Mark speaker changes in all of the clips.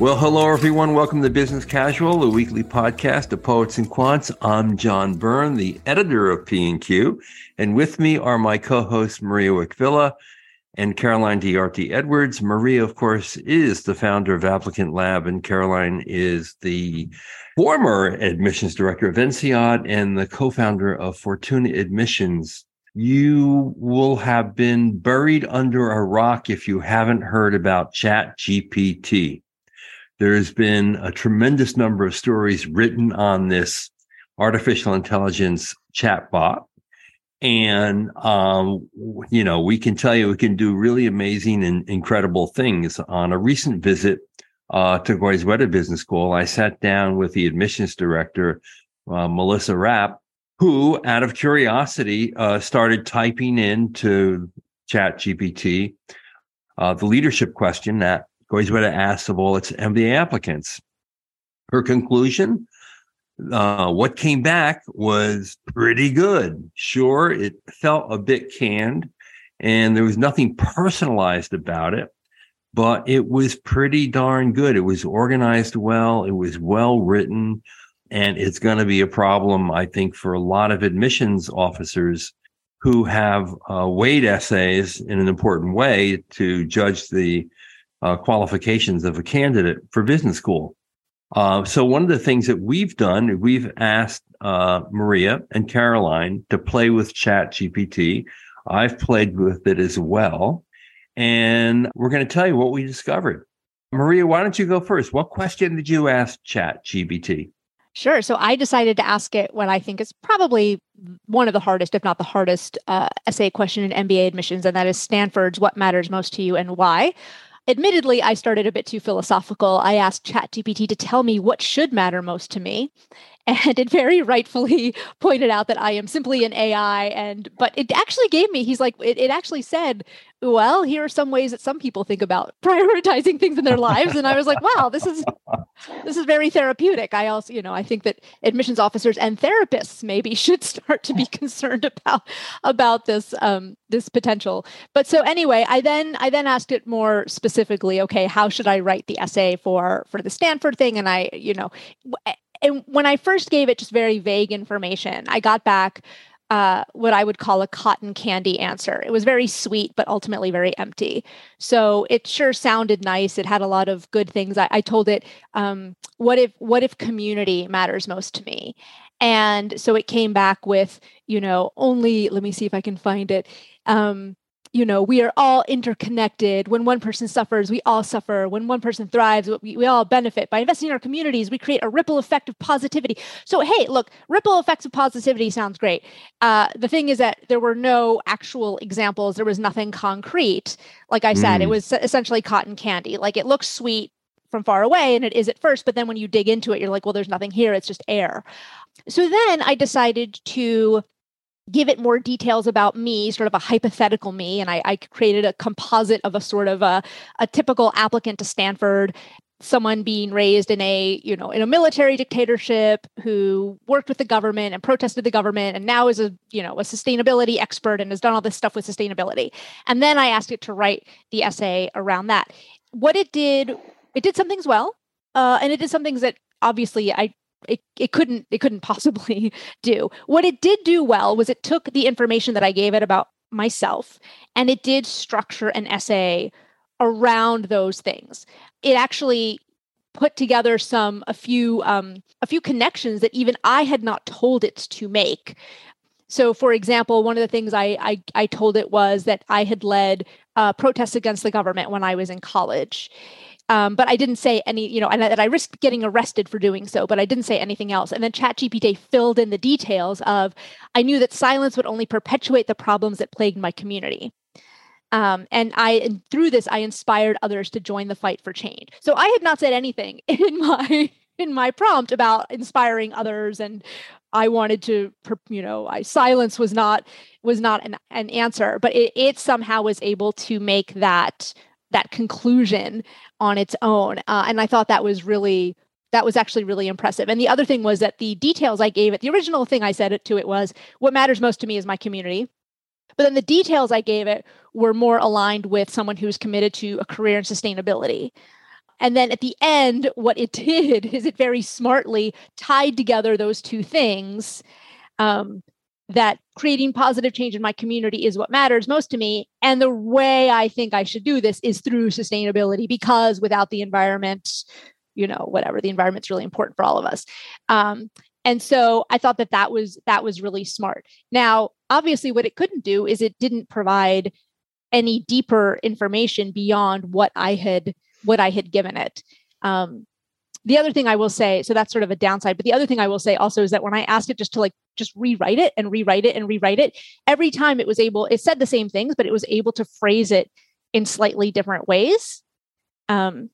Speaker 1: Well, hello, everyone. Welcome to Business Casual, a weekly podcast of Poets and Quants. I'm John Byrne, the editor of P&Q, and with me are my co-hosts Maria Wich-Vila and Caroline Diarte Edwards. Maria, of course, is the founder of Applicant Lab, and Caroline is the former admissions director of INSEAD and the co-founder of Fortuna Admissions. You will have been buried under a rock if you haven't heard about Chat GPT. There's been a tremendous number of stories written on this artificial intelligence chatbot. And, um, you know, we can tell you it can do really amazing and incredible things. On a recent visit uh, to Goizueta Business School, I sat down with the admissions director, uh, Melissa Rapp, who, out of curiosity, uh, started typing into Chat GPT uh, the leadership question that Goizueta asked of all its MBA applicants. Her conclusion, uh, what came back was pretty good. Sure, it felt a bit canned and there was nothing personalized about it, but it was pretty darn good. It was organized well, it was well written, and it's going to be a problem, I think, for a lot of admissions officers who have uh, weighed essays in an important way to judge the uh, qualifications of a candidate for business school. Uh, so one of the things that we've done, we've asked uh, Maria and Caroline to play with Chat GPT. I've played with it as well. And we're going to tell you what we discovered. Maria, why don't you go first? What question did you ask Chat GPT?
Speaker 2: Sure. So I decided to ask it what I think is probably one of the hardest, if not the hardest, uh, essay question in MBA admissions, and that is Stanford's What Matters Most to You and Why. Admittedly, I started a bit too philosophical. I asked ChatGPT to tell me what should matter most to me. And it very rightfully pointed out that I am simply an AI. And but it actually gave me, he's like, it, it actually said, well, here are some ways that some people think about prioritizing things in their lives. And I was like, wow, this is this is very therapeutic. I also, you know, I think that admissions officers and therapists maybe should start to be concerned about about this um, this potential. But so anyway, I then I then asked it more specifically. Okay, how should I write the essay for for the Stanford thing? And I, you know, and when I first gave it just very vague information, I got back uh, what I would call a cotton candy answer. It was very sweet, but ultimately very empty. So it sure sounded nice. It had a lot of good things. I, I told it, um, "What if what if community matters most to me?" And so it came back with, you know, only. Let me see if I can find it. Um, you know, we are all interconnected. When one person suffers, we all suffer. When one person thrives, we, we all benefit. By investing in our communities, we create a ripple effect of positivity. So, hey, look, ripple effects of positivity sounds great. Uh, the thing is that there were no actual examples, there was nothing concrete. Like I said, mm. it was essentially cotton candy. Like it looks sweet from far away, and it is at first, but then when you dig into it, you're like, well, there's nothing here, it's just air. So then I decided to give it more details about me, sort of a hypothetical me. And I, I created a composite of a sort of a, a typical applicant to Stanford someone being raised in a you know in a military dictatorship who worked with the government and protested the government and now is a you know a sustainability expert and has done all this stuff with sustainability and then i asked it to write the essay around that what it did it did some things well uh, and it did some things that obviously i it, it couldn't it couldn't possibly do. What it did do well was it took the information that I gave it about myself and it did structure an essay around those things. It actually put together some a few um, a few connections that even I had not told it to make. So, for example, one of the things I I, I told it was that I had led uh, protests against the government when I was in college, um, but I didn't say any, you know, and that I risked getting arrested for doing so, but I didn't say anything else. And then ChatGPT filled in the details of I knew that silence would only perpetuate the problems that plagued my community. Um, and I, and through this, I inspired others to join the fight for change. So I had not said anything in my in my prompt about inspiring others and I wanted to, you know, I silence was not was not an, an answer, but it, it somehow was able to make that that conclusion on its own. Uh, and I thought that was really that was actually really impressive. And the other thing was that the details I gave it, the original thing I said it to it was, what matters most to me is my community. But then the details I gave it were more aligned with someone who's committed to a career in sustainability. And then at the end, what it did is it very smartly tied together those two things. Um, that creating positive change in my community is what matters most to me. And the way I think I should do this is through sustainability, because without the environment, you know, whatever, the environment's really important for all of us. Um, and so I thought that that was that was really smart. Now, obviously, what it couldn't do is it didn't provide any deeper information beyond what I had what I had given it. Um, the other thing I will say, so that's sort of a downside, but the other thing I will say also is that when I asked it just to like just rewrite it and rewrite it and rewrite it, every time it was able, it said the same things, but it was able to phrase it in slightly different ways. Um,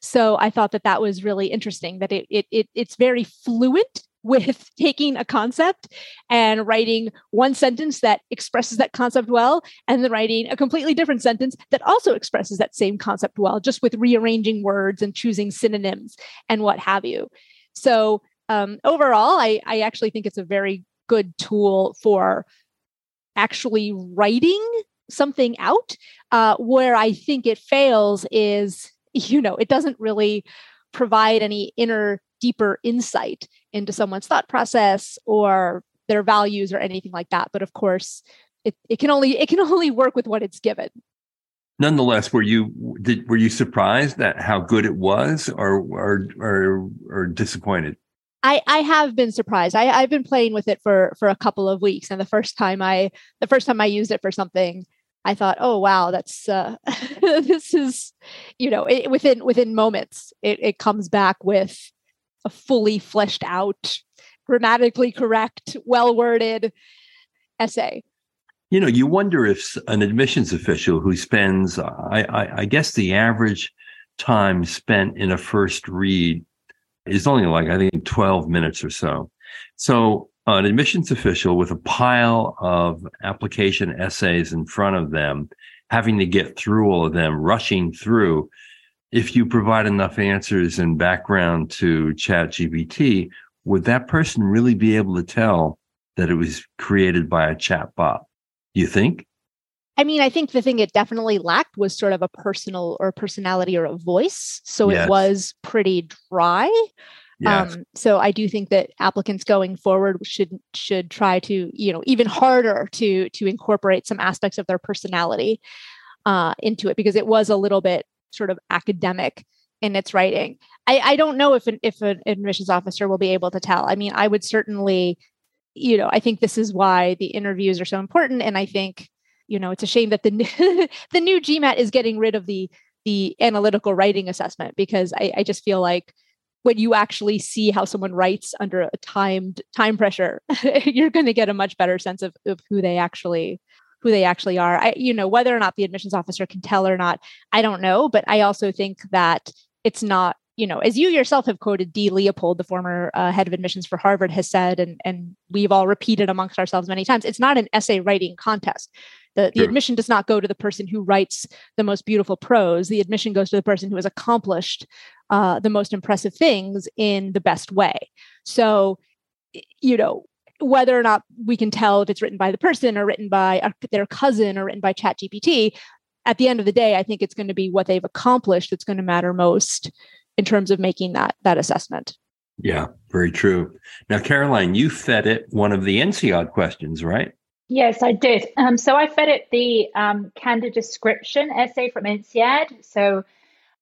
Speaker 2: so I thought that that was really interesting. That it it, it it's very fluent with taking a concept and writing one sentence that expresses that concept well and then writing a completely different sentence that also expresses that same concept well just with rearranging words and choosing synonyms and what have you. So um, overall I, I actually think it's a very good tool for actually writing something out. Uh, where i think it fails is you know it doesn't really provide any inner deeper insight into someone's thought process or their values or anything like that but of course it, it can only it can only work with what it's given
Speaker 1: nonetheless were you did were you surprised at how good it was or or or, or disappointed
Speaker 2: I, I have been surprised. I, I've been playing with it for for a couple of weeks, and the first time I the first time I used it for something, I thought, oh wow, that's uh, this is, you know, it, within within moments, it, it comes back with a fully fleshed out, grammatically correct, well worded essay.
Speaker 1: You know, you wonder if an admissions official who spends, I, I, I guess, the average time spent in a first read is only like I think twelve minutes or so. So an admissions official with a pile of application essays in front of them, having to get through all of them, rushing through, if you provide enough answers and background to chat gpt would that person really be able to tell that it was created by a chat bot you think
Speaker 2: i mean i think the thing it definitely lacked was sort of a personal or personality or a voice so yes. it was pretty dry yes. um, so i do think that applicants going forward should should try to you know even harder to to incorporate some aspects of their personality uh, into it because it was a little bit sort of academic in its writing. I, I don't know if an, if an admissions officer will be able to tell. I mean, I would certainly, you know, I think this is why the interviews are so important, and I think, you know, it's a shame that the the new GMAT is getting rid of the the analytical writing assessment because I, I just feel like when you actually see how someone writes under a timed time pressure, you're going to get a much better sense of, of who they actually who they actually are. I, you know, whether or not the admissions officer can tell or not, I don't know. But I also think that it's not, you know, as you yourself have quoted, Dee Leopold, the former uh, head of admissions for Harvard, has said, and and we've all repeated amongst ourselves many times, it's not an essay writing contest. The, the admission does not go to the person who writes the most beautiful prose. The admission goes to the person who has accomplished uh, the most impressive things in the best way. So, you know, whether or not we can tell if it's written by the person or written by their cousin or written by chat gpt at the end of the day i think it's going to be what they've accomplished that's going to matter most in terms of making that that assessment.
Speaker 1: Yeah very true. Now caroline you fed it one of the INSEAD questions right?
Speaker 3: Yes i did. Um, so i fed it the um, candidate description essay from INSEAD so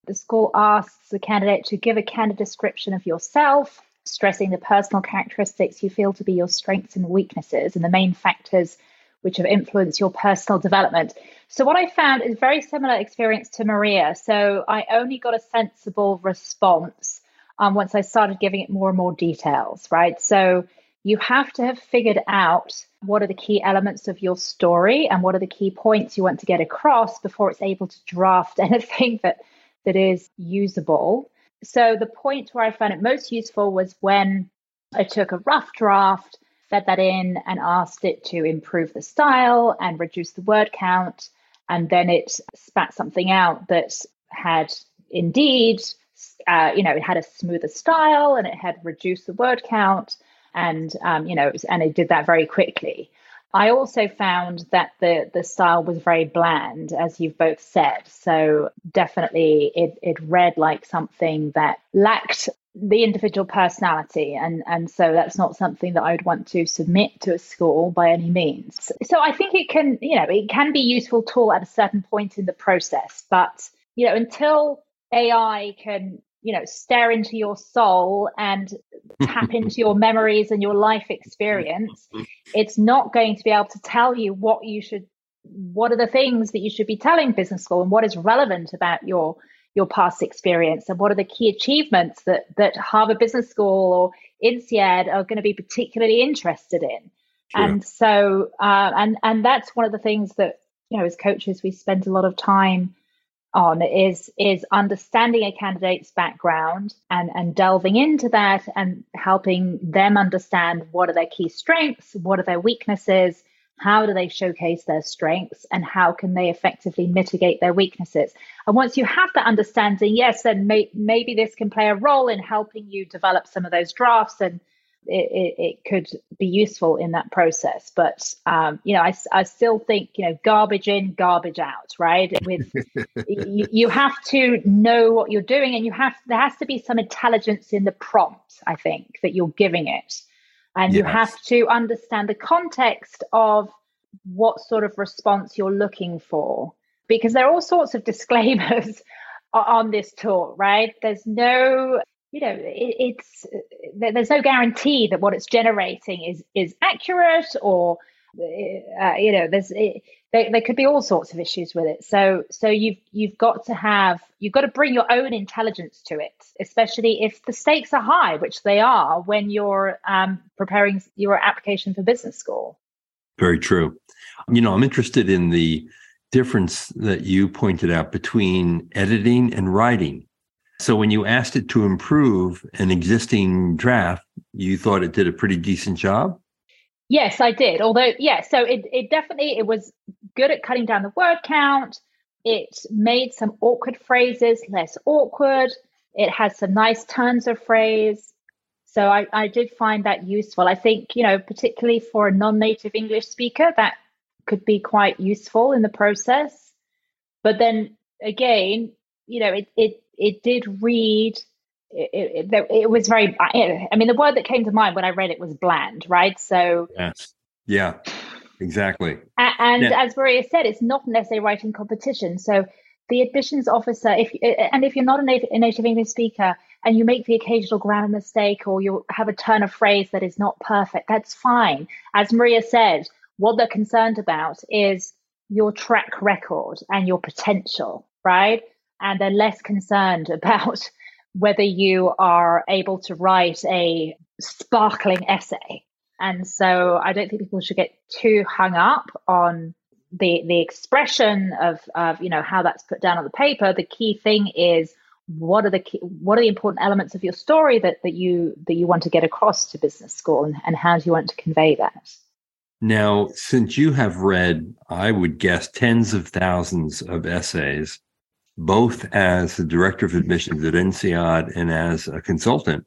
Speaker 3: the school asks the candidate to give a candidate description of yourself stressing the personal characteristics you feel to be your strengths and weaknesses and the main factors which have influenced your personal development. So, what I found is very similar experience to Maria. So, I only got a sensible response um, once I started giving it more and more details, right? So, you have to have figured out what are the key elements of your story and what are the key points you want to get across before it's able to draft anything that that is usable. So the point where I found it most useful was when I took a rough draft, fed that in, and asked it to improve the style and reduce the word count. And then it spat something out that had indeed, uh, you know, it had a smoother style and it had reduced the word count. And, um, you know, it was, and it did that very quickly. I also found that the the style was very bland, as you've both said. So definitely, it it read like something that lacked the individual personality, and and so that's not something that I would want to submit to a school by any means. So I think it can, you know, it can be useful tool at a certain point in the process, but you know, until AI can you know stare into your soul and tap into your memories and your life experience it's not going to be able to tell you what you should what are the things that you should be telling business school and what is relevant about your your past experience and what are the key achievements that that harvard business school or INSEAD are going to be particularly interested in. And so uh, and and that's one of the things that you know as coaches we spend a lot of time on is is understanding a candidate's background and and delving into that and helping them understand what are their key strengths what are their weaknesses how do they showcase their strengths and how can they effectively mitigate their weaknesses. And once you have that understanding yes then may, maybe this can play a role in helping you develop some of those drafts and it, it, it, could be useful in that process. But um, you know, I, I still think you know, garbage in, garbage out, right? With you, you have to know what you're doing, and you have there has to be some intelligence in the prompt. I think that you're giving it, and yes. you have to understand the context of what sort of response you're looking for, because there are all sorts of disclaimers on this tool, right? There's no you know it, it's there's no guarantee that what it's generating is is accurate or uh, you know there's it, there, there could be all sorts of issues with it. So so you've you've got to have you've got to bring your own intelligence to it especially if the stakes are high which they are when you're um, preparing your application for business school.
Speaker 1: Very true. You know i'm interested in the difference that you pointed out between editing and writing so when you asked it to improve an existing draft, you thought it did a pretty decent job?
Speaker 3: Yes, I did. Although, yeah, so it, it definitely it was good at cutting down the word count. It made some awkward phrases less awkward. It has some nice turns of phrase. So I, I did find that useful. I think, you know, particularly for a non-native English speaker, that could be quite useful in the process. But then again, you know, it it it did read. It, it, it, was very. I mean, the word that came to mind when I read it was bland, right? So
Speaker 1: yes, yeah, exactly.
Speaker 3: And, yeah. as Maria said, it's not an essay writing competition. So the admissions officer, if uh, uh, and if you're not a native, a native English speaker and you make the occasional grammar mistake or you have a turn of phrase that is not perfect, that's fine. As Maria said, what they're concerned about is your track record and your potential, right? And they're less concerned about whether you are able to write a sparkling essay. And so I don't think people should get too hung up on the the expression of of you know how that's put down on the paper. The key thing is what are the key, what are the important elements of your story that that you that you want to get across to business school and, and how do you want to convey that?
Speaker 1: Now, since you have read, I would guess tens of thousands of essays, both as the director of admissions at INSEAD and as a consultant.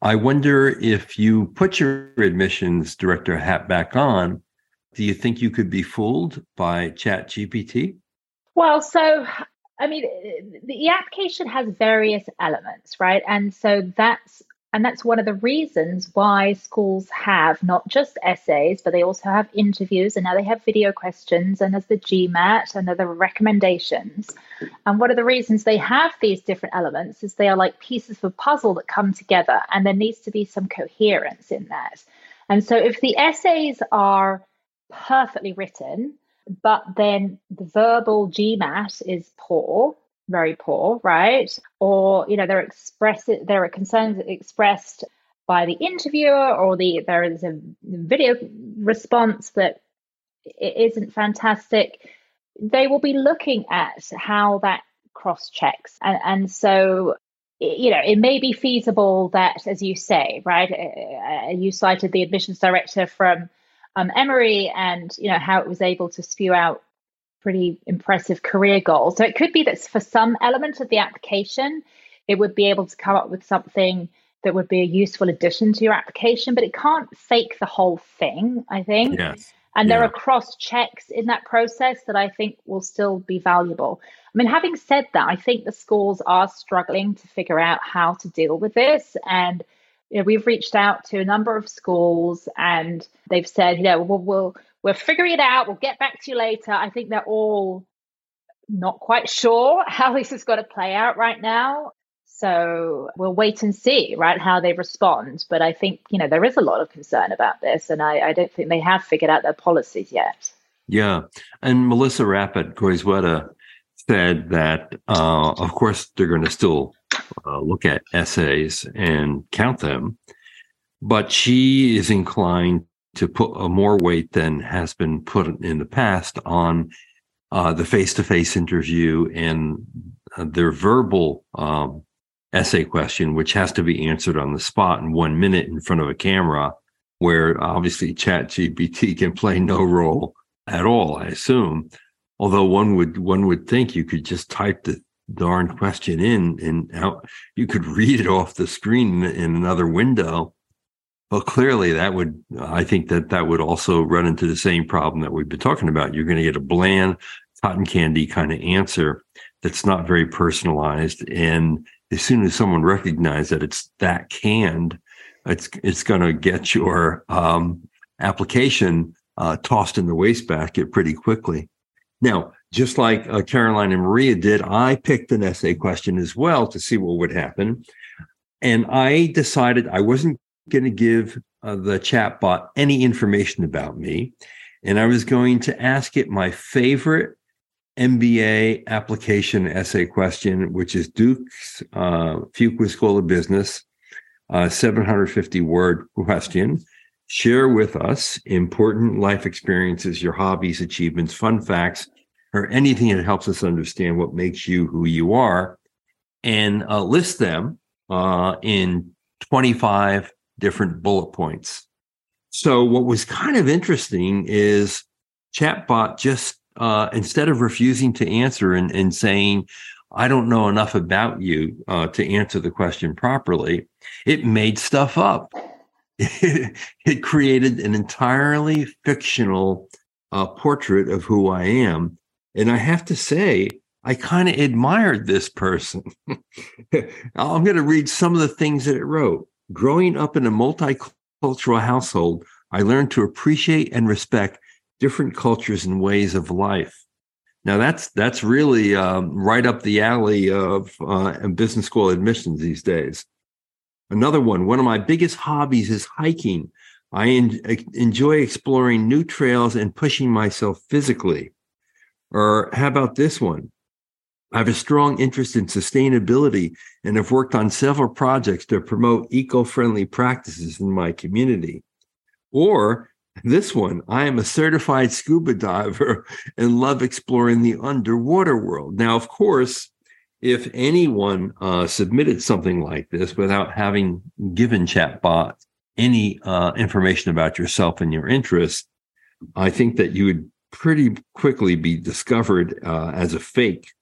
Speaker 1: I wonder if you put your admissions director hat back on, do you think you could be fooled by Chat GPT?
Speaker 3: Well, so I mean, the application has various elements, right? And so that's and that's one of the reasons why schools have not just essays, but they also have interviews and now they have video questions and there's the GMAT and other recommendations. And one of the reasons they have these different elements is they are like pieces of a puzzle that come together and there needs to be some coherence in that. And so if the essays are perfectly written, but then the verbal GMAT is poor, very poor, right? Or you know they're express there are concerns expressed by the interviewer, or the there is a video response that isn't fantastic. They will be looking at how that cross checks, and and so you know, it may be feasible that, as you say, right, you cited the admissions director from um, Emory and, you know, how it was able to spew out pretty impressive career goal. So it could be that for some element of the application, it would be able to come up with something that would be a useful addition to your application, but it can't fake the whole thing, I think.
Speaker 1: Yes.
Speaker 3: And yeah. there are cross checks in that process that I think will still be valuable. I mean, having said that, I think the schools are struggling to figure out how to deal with this. And you know, we've reached out to a number of schools and they've said, you know, we'll, we'll we'll figure it out. We'll get back to you later. I think they're all not quite sure how this is going to play out right now. So we'll wait and see, right, how they respond. But I think, you know, there is a lot of concern about this, and I, I don't think they have figured out their policies yet.
Speaker 1: Yeah. And Melissa Rapid Goizueta said that, uh, of course, they're going to still uh, look at essays and count them, but she is inclined to put a more weight than has been put in the past on uh, the face-to-face interview and uh, their verbal um, essay question, which has to be answered on the spot in one minute in front of a camera, where obviously Chat GPT can play no role at all, I assume. Although one would one would think you could just type the darn question in and out, you could read it off the screen in another window. Well, clearly that would, I think that that would also run into the same problem that we've been talking about. You're going to get a bland cotton candy kind of answer that's not very personalized. And as soon as someone recognizes that it's that canned, it's, it's going to get your um, application uh, tossed in the wastebasket pretty quickly. Now, just like uh, Caroline and Maria did, I picked an essay question as well to see what would happen. And I decided I wasn't going to give uh, the chatbot any information about me. And I was going to ask it my favorite MBA application essay question, which is Duke's uh, Fuqua School of Business, uh, 750 word question. Share with us important life experiences, your hobbies, achievements, fun facts, or anything that helps us understand what makes you who you are, and uh, list them uh, in 25 different bullet points. So what was kind of interesting is chatbot just uh, instead of refusing to answer and, and saying, I don't know enough about you uh, to answer the question properly, it made stuff up. it created an entirely fictional uh, portrait of who I am. And I have to say, I kind of admired this person. I'm going to read some of the things that it wrote. Growing up in a multicultural household, I learned to appreciate and respect different cultures and ways of life. Now that's that's really um, right up the alley of uh, business school admissions these days. Another one, one of my biggest hobbies is hiking. I en- enjoy exploring new trails and pushing myself physically. Or how about this one? I have a strong interest in sustainability and have worked on several projects to promote eco friendly practices in my community. Or this one, I am a certified scuba diver and love exploring the underwater world. Now, of course, if anyone uh, submitted something like this without having given chatbot any uh, information about yourself and your interests, I think that you would pretty quickly be discovered uh, as a fake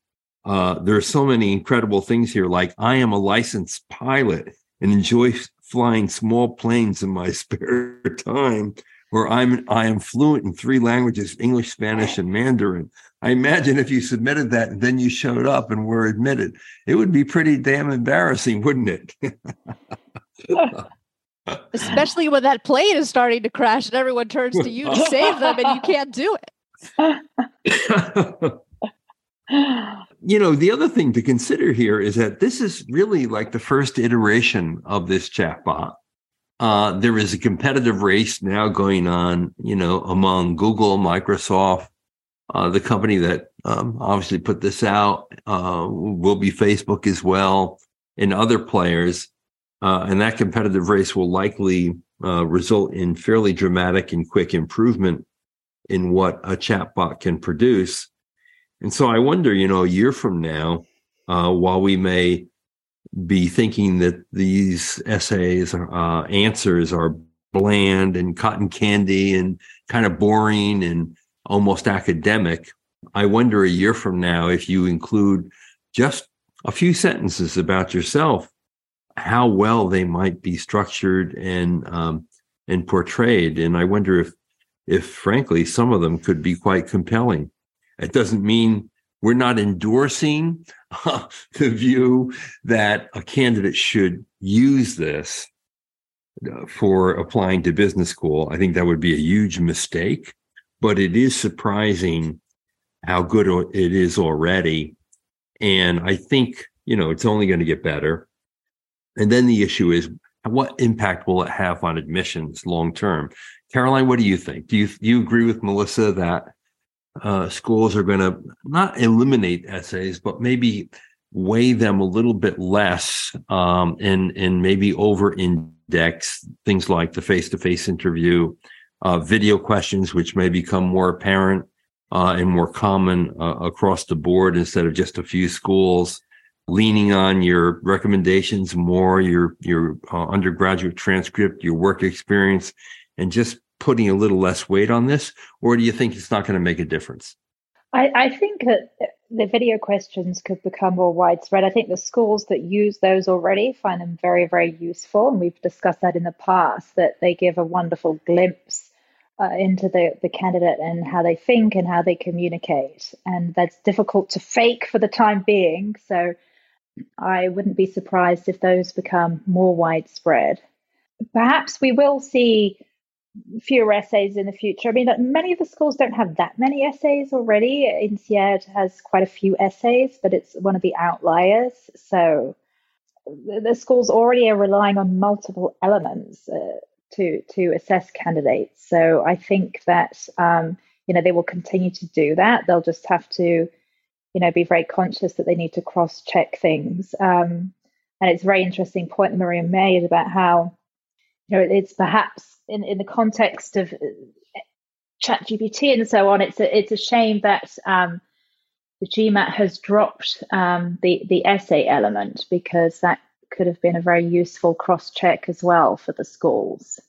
Speaker 1: uh, there are so many incredible things here. Like I am a licensed pilot and enjoy flying small planes in my spare time. Or I'm I am fluent in three languages: English, Spanish, and Mandarin. I imagine if you submitted that and then you showed up and were admitted, it would be pretty damn embarrassing, wouldn't it?
Speaker 2: Especially when that plane is starting to crash and everyone turns to you to save them and you can't do it.
Speaker 1: you know, the other thing to consider here is that this is really like the first iteration of this chatbot. Uh, there is a competitive race now going on, you know, among Google, Microsoft, uh, the company that um, obviously put this out uh, will be Facebook as well, and other players. Uh, and that competitive race will likely uh, result in fairly dramatic and quick improvement in what a chatbot can produce. And so I wonder, you know, a year from now, uh, while we may be thinking that these essays, uh, answers are bland and cotton candy and kind of boring and almost academic, I wonder a year from now if you include just a few sentences about yourself, how well they might be structured and um, and portrayed. And I wonder if if frankly, some of them could be quite compelling. It doesn't mean we're not endorsing uh, the view that a candidate should use this uh, for applying to business school. I think that would be a huge mistake, but it is surprising how good it is already. And I think, you know, it's only going to get better. And then the issue is what impact will it have on admissions long term? Caroline, what do you think? Do you do you agree with Melissa that uh, schools are going to not eliminate essays, but maybe weigh them a little bit less um, and and maybe over index things like the face to face interview, uh, video questions, which may become more apparent uh, and more common uh, across the board instead of just a few schools. Leaning on your recommendations more, your your uh, undergraduate transcript, your work experience, and just putting a little less weight on this, or do you think it's not going to make a difference?
Speaker 3: I, I think that the video questions could become more widespread. I think the schools that use those already find them very, very useful. And we've discussed that in the past, that they give a wonderful glimpse uh, into the, the candidate and how they think and how they communicate. And that's difficult to fake for the time being. So I wouldn't be surprised if those become more widespread. Perhaps we will see fewer essays in the future. I mean, many of the schools don't have that many essays already. INSEAD has quite a few essays, but it's one of the outliers. So the schools already are relying on multiple elements uh, to to assess candidates. So I think that um, you know they will continue to do that. They'll just have to you know be very conscious that they need to cross check things. Um, and it's a very interesting point that Maria made about how you know it's perhaps in, in the context of uh, ChatGPT and so on, it's a, it's a shame that um, the GMAT has dropped um, the the essay element because that could have been a very useful cross check as well for the schools.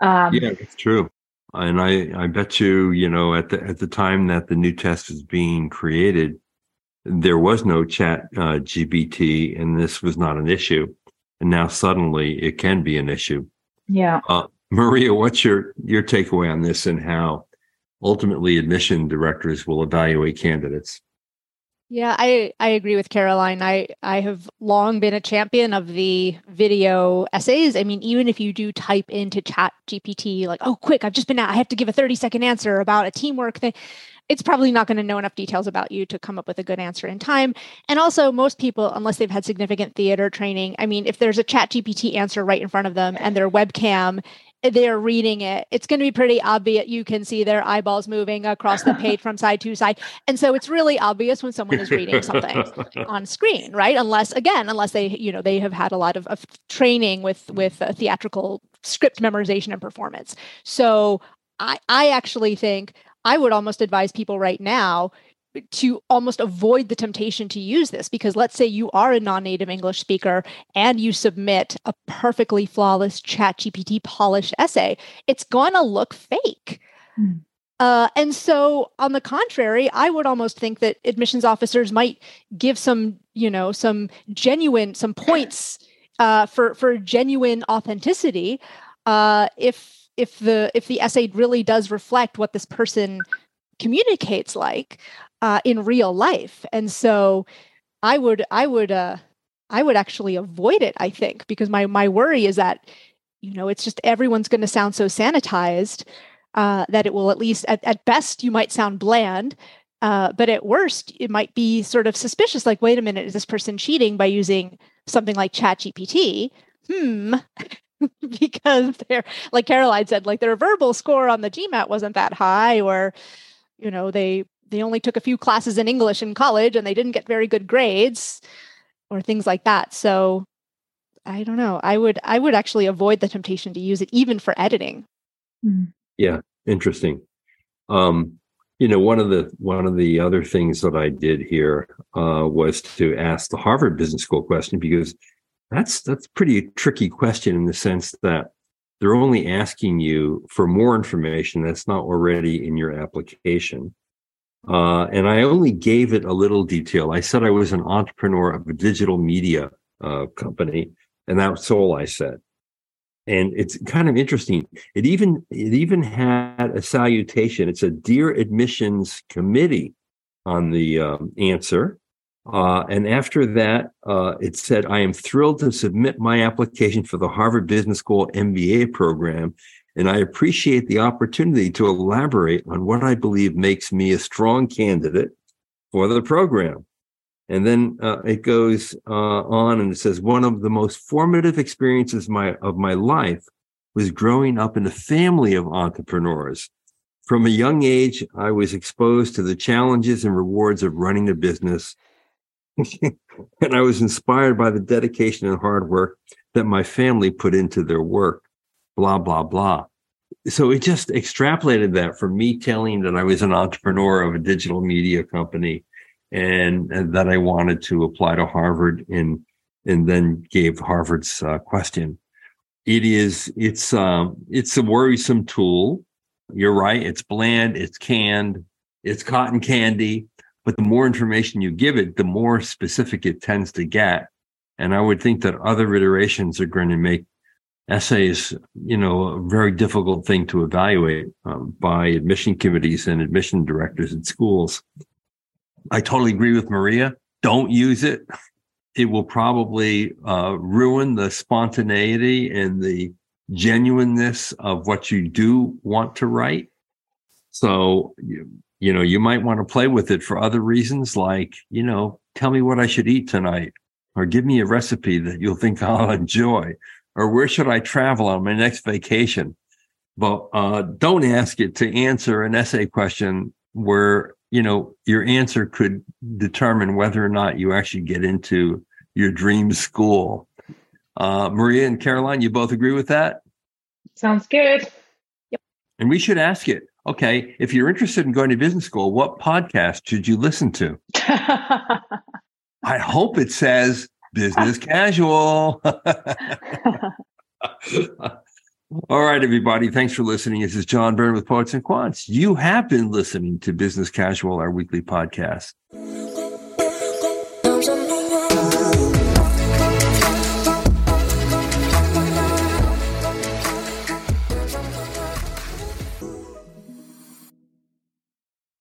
Speaker 1: Um, yeah, it's true, and I I bet you you know at the at the time that the new test was being created, there was no Chat uh, GPT, and this was not an issue, and now suddenly it can be an issue.
Speaker 3: Yeah. Uh,
Speaker 1: Maria, what's your your takeaway on this and how ultimately admission directors will evaluate candidates?
Speaker 2: Yeah, I, I agree with Caroline. I, I have long been a champion of the video essays. I mean, even if you do type into chat GPT, like, oh, quick, I've just been out, I have to give a 30 second answer about a teamwork thing, it's probably not going to know enough details about you to come up with a good answer in time. And also, most people, unless they've had significant theater training, I mean, if there's a chat GPT answer right in front of them and their webcam they're reading it, it's going to be pretty obvious. You can see their eyeballs moving across the page from side to side. And so it's really obvious when someone is reading something on screen, right? Unless, again, unless they, you know, they have had a lot of, of training with, with uh, theatrical script memorization and performance. So I, I actually think I would almost advise people right now to almost avoid the temptation to use this because let's say you are a non-native english speaker and you submit a perfectly flawless chat gpt polished essay it's going to look fake mm. uh, and so on the contrary i would almost think that admissions officers might give some you know some genuine some points uh, for for genuine authenticity uh, if if the if the essay really does reflect what this person communicates like uh, in real life. And so I would I would uh, I would actually avoid it. I think because my my worry is that you know it's just everyone's going to sound so sanitized uh, that it will at least at, at best you might sound bland. Uh, but at worst, it might be sort of suspicious. Like, wait a minute, is this person cheating by using something like ChatGPT? Hmm, because they're like Caroline said, like their verbal score on the GMAT wasn't that high, or you know they they only took a few classes in English in college and they didn't get very good grades or things like that. So I don't know. I would I would actually avoid the temptation to use it even for editing.
Speaker 1: Hmm. Yeah, interesting. Um, you know, one of the one of the other things that I did here uh, was to ask the Harvard Business School question because that's that's pretty tricky question in the sense that they're only asking you for more information that's not already in your application. Uh, and I only gave it a little detail. I said I was an entrepreneur of a digital media uh, company, and that's all I said. and it's kind of interesting. It even it even had a salutation. It's a dear admissions committee on the um, answer. Uh, and after that, uh, it said, I am thrilled to submit my application for the Harvard Business School MBA program, and I appreciate the opportunity to elaborate on what I believe makes me a strong candidate for the program. And then uh, it goes uh, on and it says, one of the most formative experiences my, of my life was growing up in a family of entrepreneurs. From a young age, I was exposed to the challenges and rewards of running a business. and I was inspired by the dedication and hard work that my family put into their work, blah, blah, blah. So it just extrapolated that from me telling that I was an entrepreneur of a digital media company and, and that I wanted to apply to Harvard and and then gave Harvard's uh, question. It is it's um it's a worrisome tool. You're right. It's bland. It's canned. It's cotton candy. But the more information you give it, the more specific it tends to get. And I would think that other iterations are going to make essays, you know, a very difficult thing to evaluate um, by admission committees and admission directors at schools. I totally agree with Maria. Don't use it. It will probably uh, ruin the spontaneity and the genuineness of what you do want to write. So, you know, you might want to play with it for other reasons, like, you know, tell me what I should eat tonight, or give me a recipe that you'll think I'll enjoy, or where should I travel on my next vacation? But uh, don't ask it to answer an essay question where you know, your answer could determine whether or not you actually get into your dream school. Uh, Maria and Caroline, you both agree with that?
Speaker 3: Sounds good.
Speaker 2: Yep.
Speaker 1: And we should ask it. Okay, if you're interested in going to business school, what podcast should you listen to? I hope it says business casual. All right, everybody. Thanks for listening. This is John Byrne with Poets and Quants. You have been listening to Business Casual, our weekly podcast.